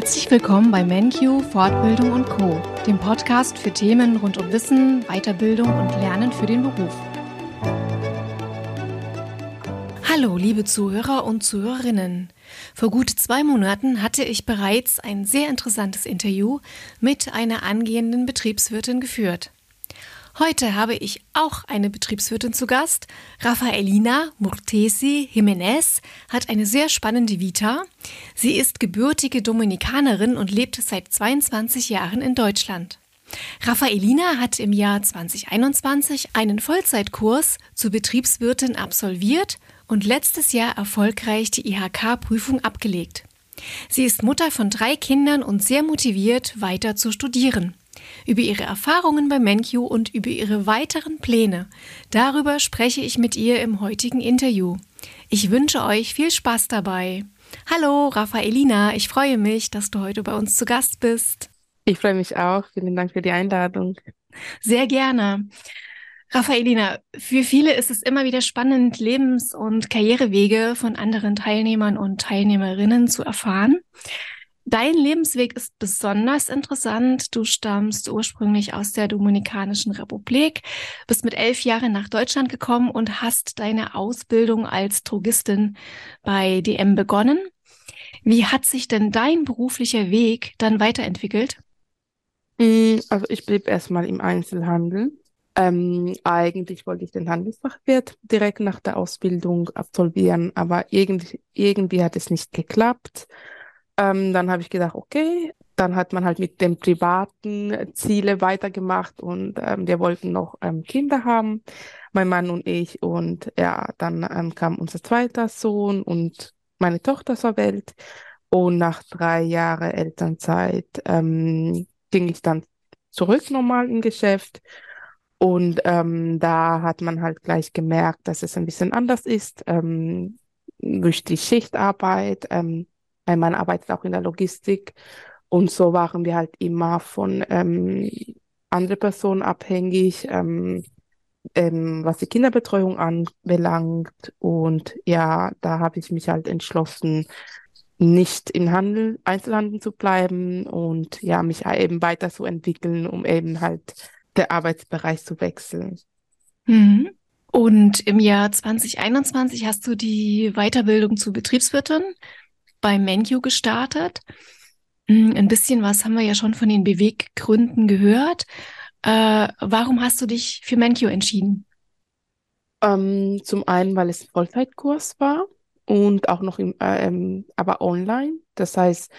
Herzlich willkommen bei MenQ Fortbildung und Co, dem Podcast für Themen rund um Wissen, Weiterbildung und Lernen für den Beruf. Hallo, liebe Zuhörer und Zuhörerinnen. Vor gut zwei Monaten hatte ich bereits ein sehr interessantes Interview mit einer angehenden Betriebswirtin geführt. Heute habe ich auch eine Betriebswirtin zu Gast. Rafaelina Murtesi Jiménez hat eine sehr spannende Vita. Sie ist gebürtige Dominikanerin und lebt seit 22 Jahren in Deutschland. Raffaelina hat im Jahr 2021 einen Vollzeitkurs zur Betriebswirtin absolviert und letztes Jahr erfolgreich die IHK-Prüfung abgelegt. Sie ist Mutter von drei Kindern und sehr motiviert, weiter zu studieren über ihre Erfahrungen bei MenQ und über ihre weiteren Pläne. Darüber spreche ich mit ihr im heutigen Interview. Ich wünsche euch viel Spaß dabei. Hallo, Raffaelina, ich freue mich, dass du heute bei uns zu Gast bist. Ich freue mich auch. Vielen Dank für die Einladung. Sehr gerne. Raffaelina, für viele ist es immer wieder spannend, Lebens- und Karrierewege von anderen Teilnehmern und Teilnehmerinnen zu erfahren. Dein Lebensweg ist besonders interessant. Du stammst ursprünglich aus der Dominikanischen Republik, bist mit elf Jahren nach Deutschland gekommen und hast deine Ausbildung als Drogistin bei DM begonnen. Wie hat sich denn dein beruflicher Weg dann weiterentwickelt? Mm, also ich blieb erstmal im Einzelhandel. Ähm, eigentlich wollte ich den Handelsfachwirt direkt nach der Ausbildung absolvieren, aber irgendwie, irgendwie hat es nicht geklappt. Ähm, dann habe ich gedacht, okay, dann hat man halt mit dem privaten Ziele weitergemacht und ähm, wir wollten noch ähm, Kinder haben, mein Mann und ich. Und ja, dann ähm, kam unser zweiter Sohn und meine Tochter zur Welt. Und nach drei Jahren Elternzeit ähm, ging ich dann zurück normal im Geschäft. Und ähm, da hat man halt gleich gemerkt, dass es ein bisschen anders ist ähm, durch die Schichtarbeit. Mein Mann arbeitet auch in der Logistik und so waren wir halt immer von ähm, anderen Personen abhängig, ähm, ähm, was die Kinderbetreuung anbelangt. Und ja, da habe ich mich halt entschlossen, nicht im Handel, Einzelhandel zu bleiben und ja, mich eben weiterzuentwickeln, um eben halt der Arbeitsbereich zu wechseln. Mhm. Und im Jahr 2021 hast du die Weiterbildung zur Betriebswirtin bei Menu gestartet. Hm, ein bisschen was haben wir ja schon von den Beweggründen gehört. Äh, warum hast du dich für Menu entschieden? Ähm, zum einen, weil es ein Vollzeitkurs war und auch noch im, äh, ähm, aber online. Das heißt,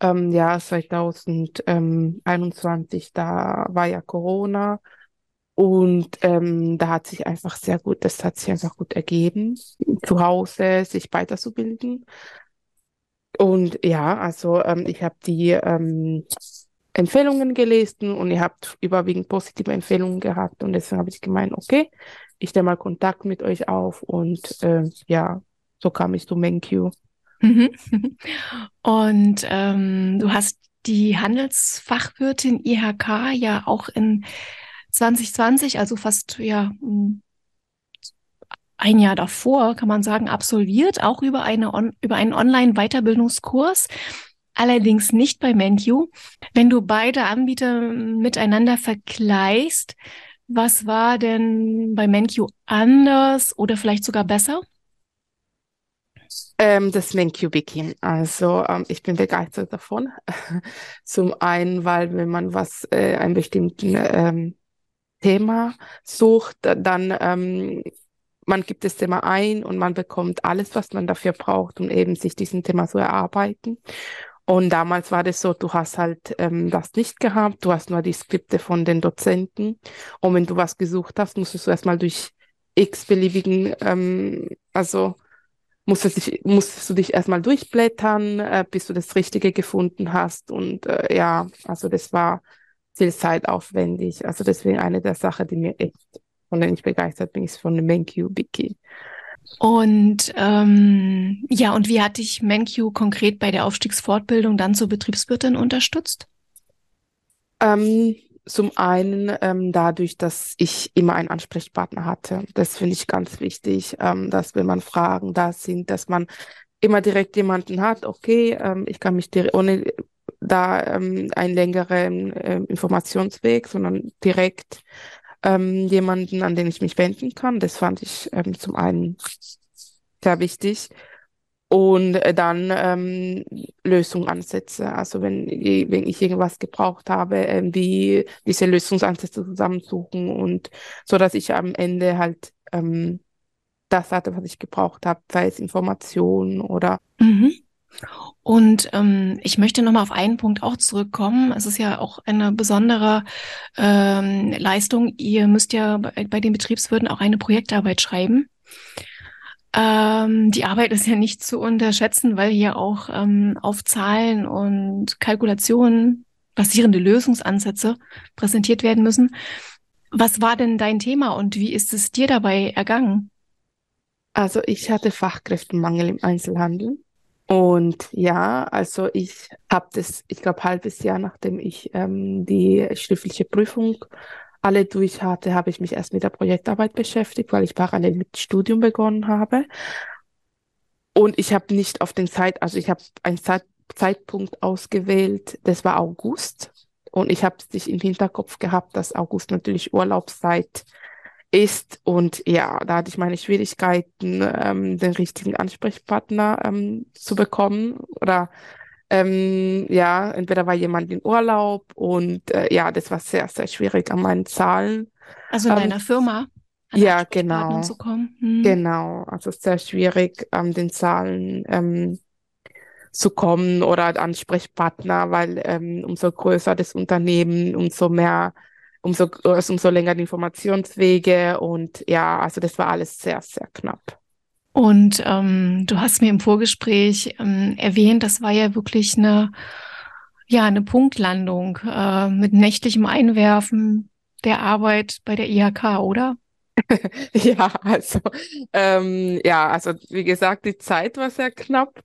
ähm, ja, 2021, da war ja Corona und ähm, da hat sich einfach sehr gut, das hat sich einfach gut ergeben, zu Hause sich weiterzubilden. Und ja, also ähm, ich habe die ähm, Empfehlungen gelesen und ihr habt überwiegend positive Empfehlungen gehabt und deswegen habe ich gemeint, okay, ich stelle mal Kontakt mit euch auf und äh, ja, so kam ich zu MenQ. Mhm. Und ähm, du hast die Handelsfachwirtin IHK ja auch in 2020, also fast ja ein Jahr davor, kann man sagen, absolviert, auch über, eine über einen Online-Weiterbildungskurs. Allerdings nicht bei MenQ. Wenn du beide Anbieter miteinander vergleichst, was war denn bei MenQ anders oder vielleicht sogar besser? Ähm, das MenQ-Wiki. Also ähm, ich bin begeistert davon. Zum einen, weil wenn man was, äh, ein bestimmtes ähm, Thema sucht, dann ähm, man gibt das Thema ein und man bekommt alles, was man dafür braucht, um eben sich diesem Thema zu erarbeiten. Und damals war das so, du hast halt ähm, das nicht gehabt, du hast nur die Skripte von den Dozenten. Und wenn du was gesucht hast, musstest du erstmal durch x beliebigen, ähm, also musstest, dich, musstest du dich erstmal durchblättern, äh, bis du das Richtige gefunden hast. Und äh, ja, also das war viel zeitaufwendig. Also deswegen eine der Sachen, die mir echt von denen ich begeistert bin, ist von MenQ Wiki. Und ähm, ja, und wie hat dich MenQ konkret bei der Aufstiegsfortbildung dann zur Betriebswirtin unterstützt? Ähm, zum einen ähm, dadurch, dass ich immer einen Ansprechpartner hatte. Das finde ich ganz wichtig, ähm, dass wenn man Fragen da sind, dass man immer direkt jemanden hat, okay, ähm, ich kann mich direkt, ohne da ähm, einen längeren äh, Informationsweg, sondern direkt ähm, jemanden, an den ich mich wenden kann. Das fand ich ähm, zum einen sehr wichtig. Und äh, dann ähm, Lösungsansätze. Also wenn, wenn ich irgendwas gebraucht habe, äh, wie diese Lösungsansätze zusammensuchen und so, dass ich am Ende halt ähm, das hatte, was ich gebraucht habe, sei es Informationen oder. Mhm. Und ähm, ich möchte nochmal auf einen Punkt auch zurückkommen. Es ist ja auch eine besondere ähm, Leistung. Ihr müsst ja bei, bei den Betriebswirten auch eine Projektarbeit schreiben. Ähm, die Arbeit ist ja nicht zu unterschätzen, weil hier auch ähm, auf Zahlen und Kalkulationen basierende Lösungsansätze präsentiert werden müssen. Was war denn dein Thema und wie ist es dir dabei ergangen? Also ich hatte Fachkräftemangel im Einzelhandel. Und ja, also ich habe das, ich glaube, halbes Jahr nachdem ich ähm, die schriftliche Prüfung alle durch hatte, habe ich mich erst mit der Projektarbeit beschäftigt, weil ich parallel mit Studium begonnen habe. Und ich habe nicht auf den Zeit, also ich habe einen Zeit, Zeitpunkt ausgewählt, das war August. Und ich habe sich im Hinterkopf gehabt, dass August natürlich Urlaubszeit ist. Und ja, da hatte ich meine Schwierigkeiten, ähm, den richtigen Ansprechpartner ähm, zu bekommen. Oder ähm, ja, entweder war jemand in Urlaub und äh, ja, das war sehr, sehr schwierig an meinen Zahlen. Also in ähm, deiner Firma? Ja, genau. Zu kommen. Hm. Genau, also sehr schwierig, an den Zahlen ähm, zu kommen oder Ansprechpartner, weil ähm, umso größer das Unternehmen, umso mehr umso, also umso länger die Informationswege und ja, also das war alles sehr, sehr knapp. Und ähm, du hast mir im Vorgespräch ähm, erwähnt, das war ja wirklich eine, ja, eine Punktlandung äh, mit nächtlichem Einwerfen der Arbeit bei der IHK, oder? ja, also ähm, ja, also wie gesagt, die Zeit war sehr knapp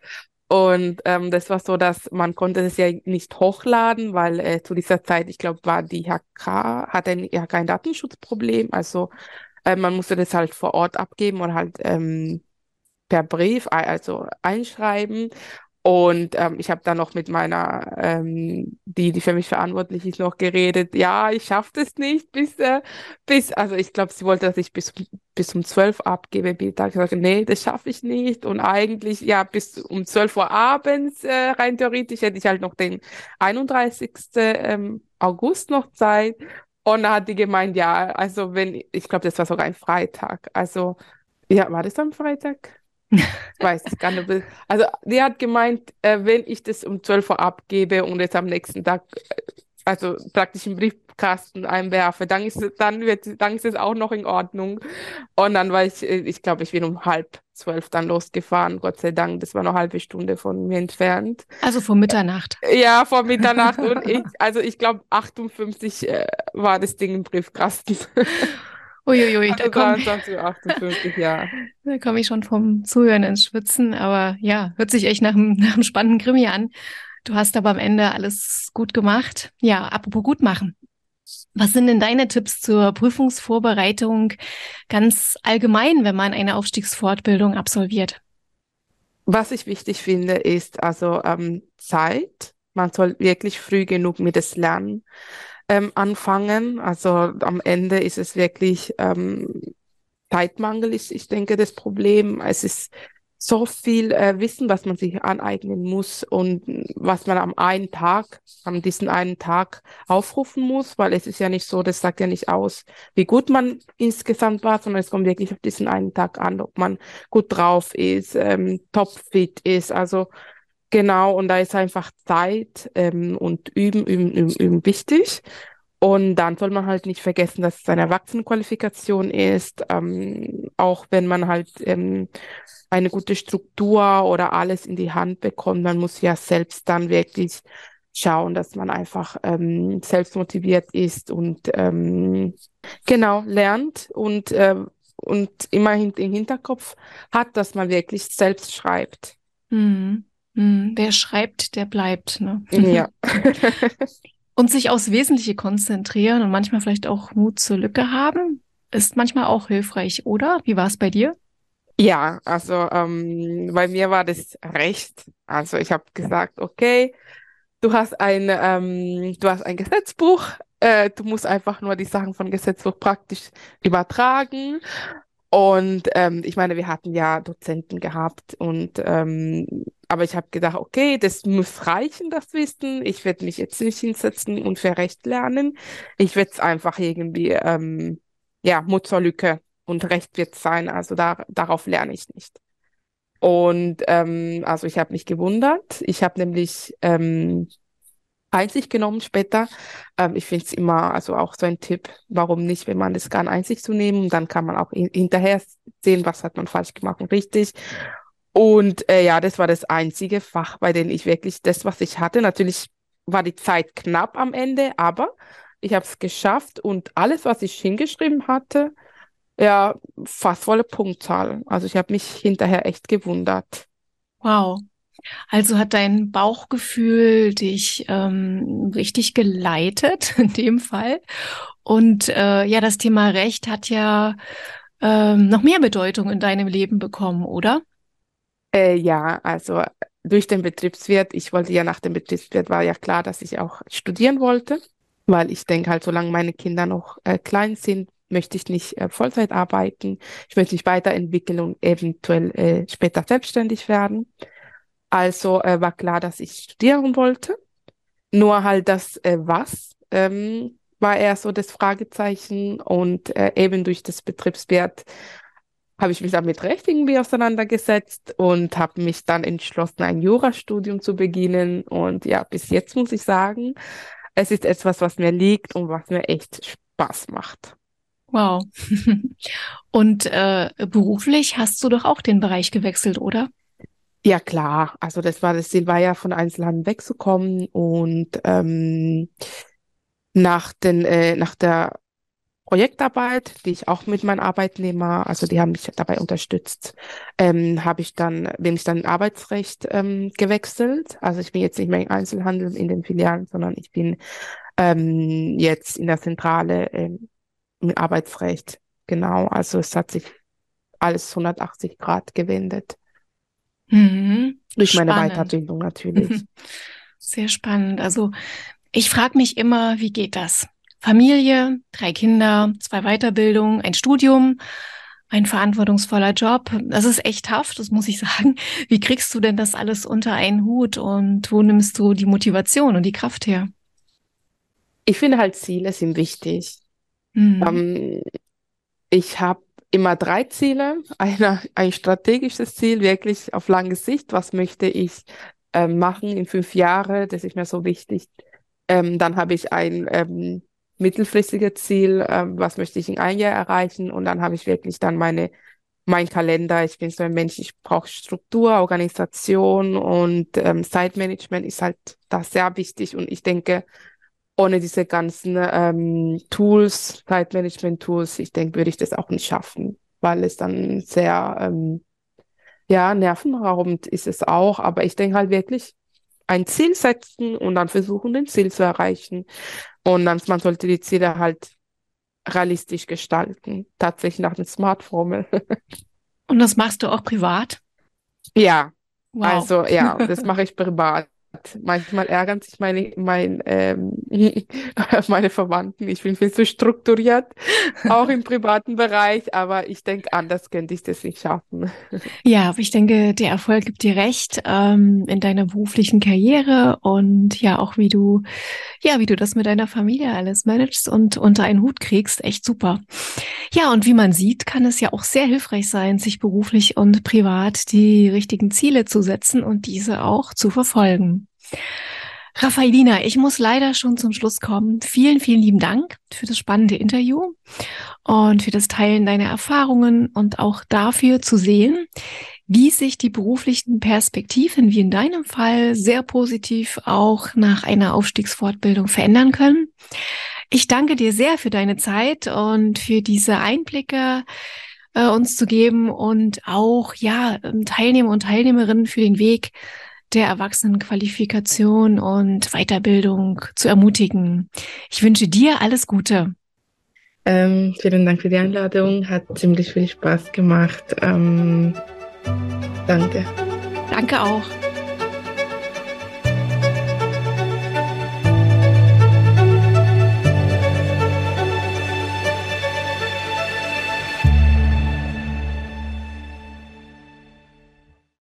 und ähm, das war so, dass man konnte es ja nicht hochladen, weil äh, zu dieser Zeit, ich glaube, war die IHK, hatte ein, IHK ein Datenschutzproblem. Also äh, man musste das halt vor Ort abgeben oder halt ähm, per Brief, also einschreiben. Und ähm, ich habe dann noch mit meiner, ähm, die, die für mich verantwortlich ist, noch geredet. Ja, ich schaffe das nicht bis, äh, bis, also ich glaube, sie wollte, dass ich bis, bis um 12 abgebe. Ich habe gesagt, nee, das schaffe ich nicht. Und eigentlich, ja, bis um 12 Uhr abends, äh, rein theoretisch, hätte ich halt noch den 31. Ähm, August noch Zeit. Und da hat die gemeint, ja, also wenn, ich glaube, das war sogar ein Freitag. Also, ja, war das am Freitag? Weiß ich gar nicht. Also, die hat gemeint, äh, wenn ich das um 12 Uhr abgebe und jetzt am nächsten Tag, äh, also praktisch im Briefkasten einwerfe, dann ist, dann wird, dann ist es auch noch in Ordnung. Und dann war ich, äh, ich glaube, ich bin um halb zwölf dann losgefahren, Gott sei Dank. Das war noch eine halbe Stunde von mir entfernt. Also vor Mitternacht. Ja, vor Mitternacht. und ich, also ich glaube, 58 äh, war das Ding im Briefkasten. Uiuiui, also da komme 58, ja. Da komme ich schon vom Zuhören ins Schwitzen, aber ja, hört sich echt nach einem, nach einem spannenden Krimi an. Du hast aber am Ende alles gut gemacht. Ja, apropos gut machen. Was sind denn deine Tipps zur Prüfungsvorbereitung ganz allgemein, wenn man eine Aufstiegsfortbildung absolviert? Was ich wichtig finde, ist also ähm, Zeit. Man soll wirklich früh genug mit das Lernen ähm, anfangen. Also am Ende ist es wirklich ähm, Zeitmangel, ist, ich denke, das Problem. Es ist so viel äh, Wissen, was man sich aneignen muss und was man am einen Tag, an diesen einen Tag aufrufen muss, weil es ist ja nicht so, das sagt ja nicht aus, wie gut man insgesamt war, sondern es kommt wirklich auf diesen einen Tag an, ob man gut drauf ist, ähm, topfit ist. Also Genau, und da ist einfach Zeit ähm, und Üben, Üben, Üben, Üben wichtig. Und dann soll man halt nicht vergessen, dass es eine Erwachsenenqualifikation ist, ähm, auch wenn man halt ähm, eine gute Struktur oder alles in die Hand bekommt. Man muss ja selbst dann wirklich schauen, dass man einfach ähm, selbst motiviert ist und ähm, genau lernt und, äh, und immerhin im Hinterkopf hat, dass man wirklich selbst schreibt. Mhm. Hm, wer schreibt, der bleibt. Ne? Ja. und sich aufs Wesentliche konzentrieren und manchmal vielleicht auch Mut zur Lücke haben, ist manchmal auch hilfreich, oder? Wie war es bei dir? Ja, also ähm, bei mir war das recht. Also ich habe gesagt, okay, du hast ein, ähm, du hast ein Gesetzbuch, äh, du musst einfach nur die Sachen von Gesetzbuch praktisch übertragen. Und ähm, ich meine, wir hatten ja Dozenten gehabt und ähm, aber ich habe gedacht, okay, das muss reichen, das Wissen. Ich werde mich jetzt nicht hinsetzen und für Recht lernen. Ich werde es einfach irgendwie, ähm, ja, Mutterlücke und Recht wird sein. Also da, darauf lerne ich nicht. Und ähm, also ich habe mich gewundert. Ich habe nämlich ähm, Einsicht genommen später. Ähm, ich finde es immer, also auch so ein Tipp, warum nicht, wenn man das kann, Einsicht zu nehmen. Dann kann man auch in, hinterher sehen, was hat man falsch gemacht und richtig. Und äh, ja, das war das einzige Fach, bei dem ich wirklich das, was ich hatte, natürlich war die Zeit knapp am Ende, aber ich habe es geschafft und alles, was ich hingeschrieben hatte, ja, fast volle Punktzahl. Also ich habe mich hinterher echt gewundert. Wow. Also hat dein Bauchgefühl dich ähm, richtig geleitet in dem Fall. Und äh, ja, das Thema Recht hat ja ähm, noch mehr Bedeutung in deinem Leben bekommen, oder? Äh, ja, also durch den Betriebswirt, ich wollte ja nach dem Betriebswirt, war ja klar, dass ich auch studieren wollte, weil ich denke halt, solange meine Kinder noch äh, klein sind, möchte ich nicht äh, Vollzeit arbeiten. Ich möchte mich weiterentwickeln und eventuell äh, später selbstständig werden. Also äh, war klar, dass ich studieren wollte. Nur halt das äh, was ähm, war eher so das Fragezeichen und äh, eben durch das Betriebswert habe ich mich damit recht irgendwie auseinandergesetzt und habe mich dann entschlossen, ein Jurastudium zu beginnen. Und ja, bis jetzt muss ich sagen, es ist etwas, was mir liegt und was mir echt Spaß macht. Wow. Und äh, beruflich hast du doch auch den Bereich gewechselt, oder? Ja, klar. Also das war das Ziel, war ja von Einzelhandel wegzukommen und ähm, nach den äh, nach der Projektarbeit, die ich auch mit meinen Arbeitnehmer, also die haben mich dabei unterstützt, ähm, habe ich dann, bin ich dann in Arbeitsrecht ähm, gewechselt. Also ich bin jetzt nicht mehr im Einzelhandel in den Filialen, sondern ich bin ähm, jetzt in der Zentrale ähm, im Arbeitsrecht. Genau, also es hat sich alles 180 Grad gewendet. Mhm. Durch meine Weiterbildung natürlich. Sehr spannend. Also ich frage mich immer, wie geht das? Familie, drei Kinder, zwei Weiterbildungen, ein Studium, ein verantwortungsvoller Job. Das ist echt tough, das muss ich sagen. Wie kriegst du denn das alles unter einen Hut und wo nimmst du die Motivation und die Kraft her? Ich finde halt Ziele sind wichtig. Mhm. Ähm, ich habe immer drei Ziele. Eine, ein strategisches Ziel, wirklich auf lange Sicht. Was möchte ich äh, machen in fünf Jahren? Das ist mir so wichtig. Ähm, dann habe ich ein ähm, mittelfristiges Ziel, ähm, was möchte ich in ein Jahr erreichen? Und dann habe ich wirklich dann meine mein Kalender. Ich bin so ein Mensch, ich brauche Struktur, Organisation und ähm, Zeitmanagement ist halt da sehr wichtig. Und ich denke, ohne diese ganzen ähm, Tools, Zeitmanagement-Tools, ich denke, würde ich das auch nicht schaffen, weil es dann sehr, ähm, ja, nervenraubend ist es auch. Aber ich denke halt wirklich, ein Ziel setzen und dann versuchen, den Ziel zu erreichen. Und dann, man sollte die Ziele halt realistisch gestalten, tatsächlich nach der Smart-Formel. und das machst du auch privat? Ja, wow. also ja, das mache ich privat. Manchmal ärgern sich meine, mein, ähm, meine Verwandten. Ich bin viel zu strukturiert, auch im privaten Bereich, aber ich denke, anders könnte ich das nicht schaffen. Ja, aber ich denke, der Erfolg gibt dir recht ähm, in deiner beruflichen Karriere und ja, auch wie du, ja, wie du das mit deiner Familie alles managst und unter einen Hut kriegst. Echt super. Ja, und wie man sieht, kann es ja auch sehr hilfreich sein, sich beruflich und privat die richtigen Ziele zu setzen und diese auch zu verfolgen. Raffaelina, ich muss leider schon zum Schluss kommen. Vielen, vielen lieben Dank für das spannende Interview und für das Teilen deiner Erfahrungen und auch dafür zu sehen, wie sich die beruflichen Perspektiven, wie in deinem Fall, sehr positiv auch nach einer Aufstiegsfortbildung verändern können. Ich danke dir sehr für deine Zeit und für diese Einblicke äh, uns zu geben und auch ja Teilnehmer und Teilnehmerinnen für den Weg der Erwachsenenqualifikation und Weiterbildung zu ermutigen. Ich wünsche dir alles Gute. Ähm, vielen Dank für die Einladung. Hat ziemlich viel Spaß gemacht. Ähm, danke. Danke auch.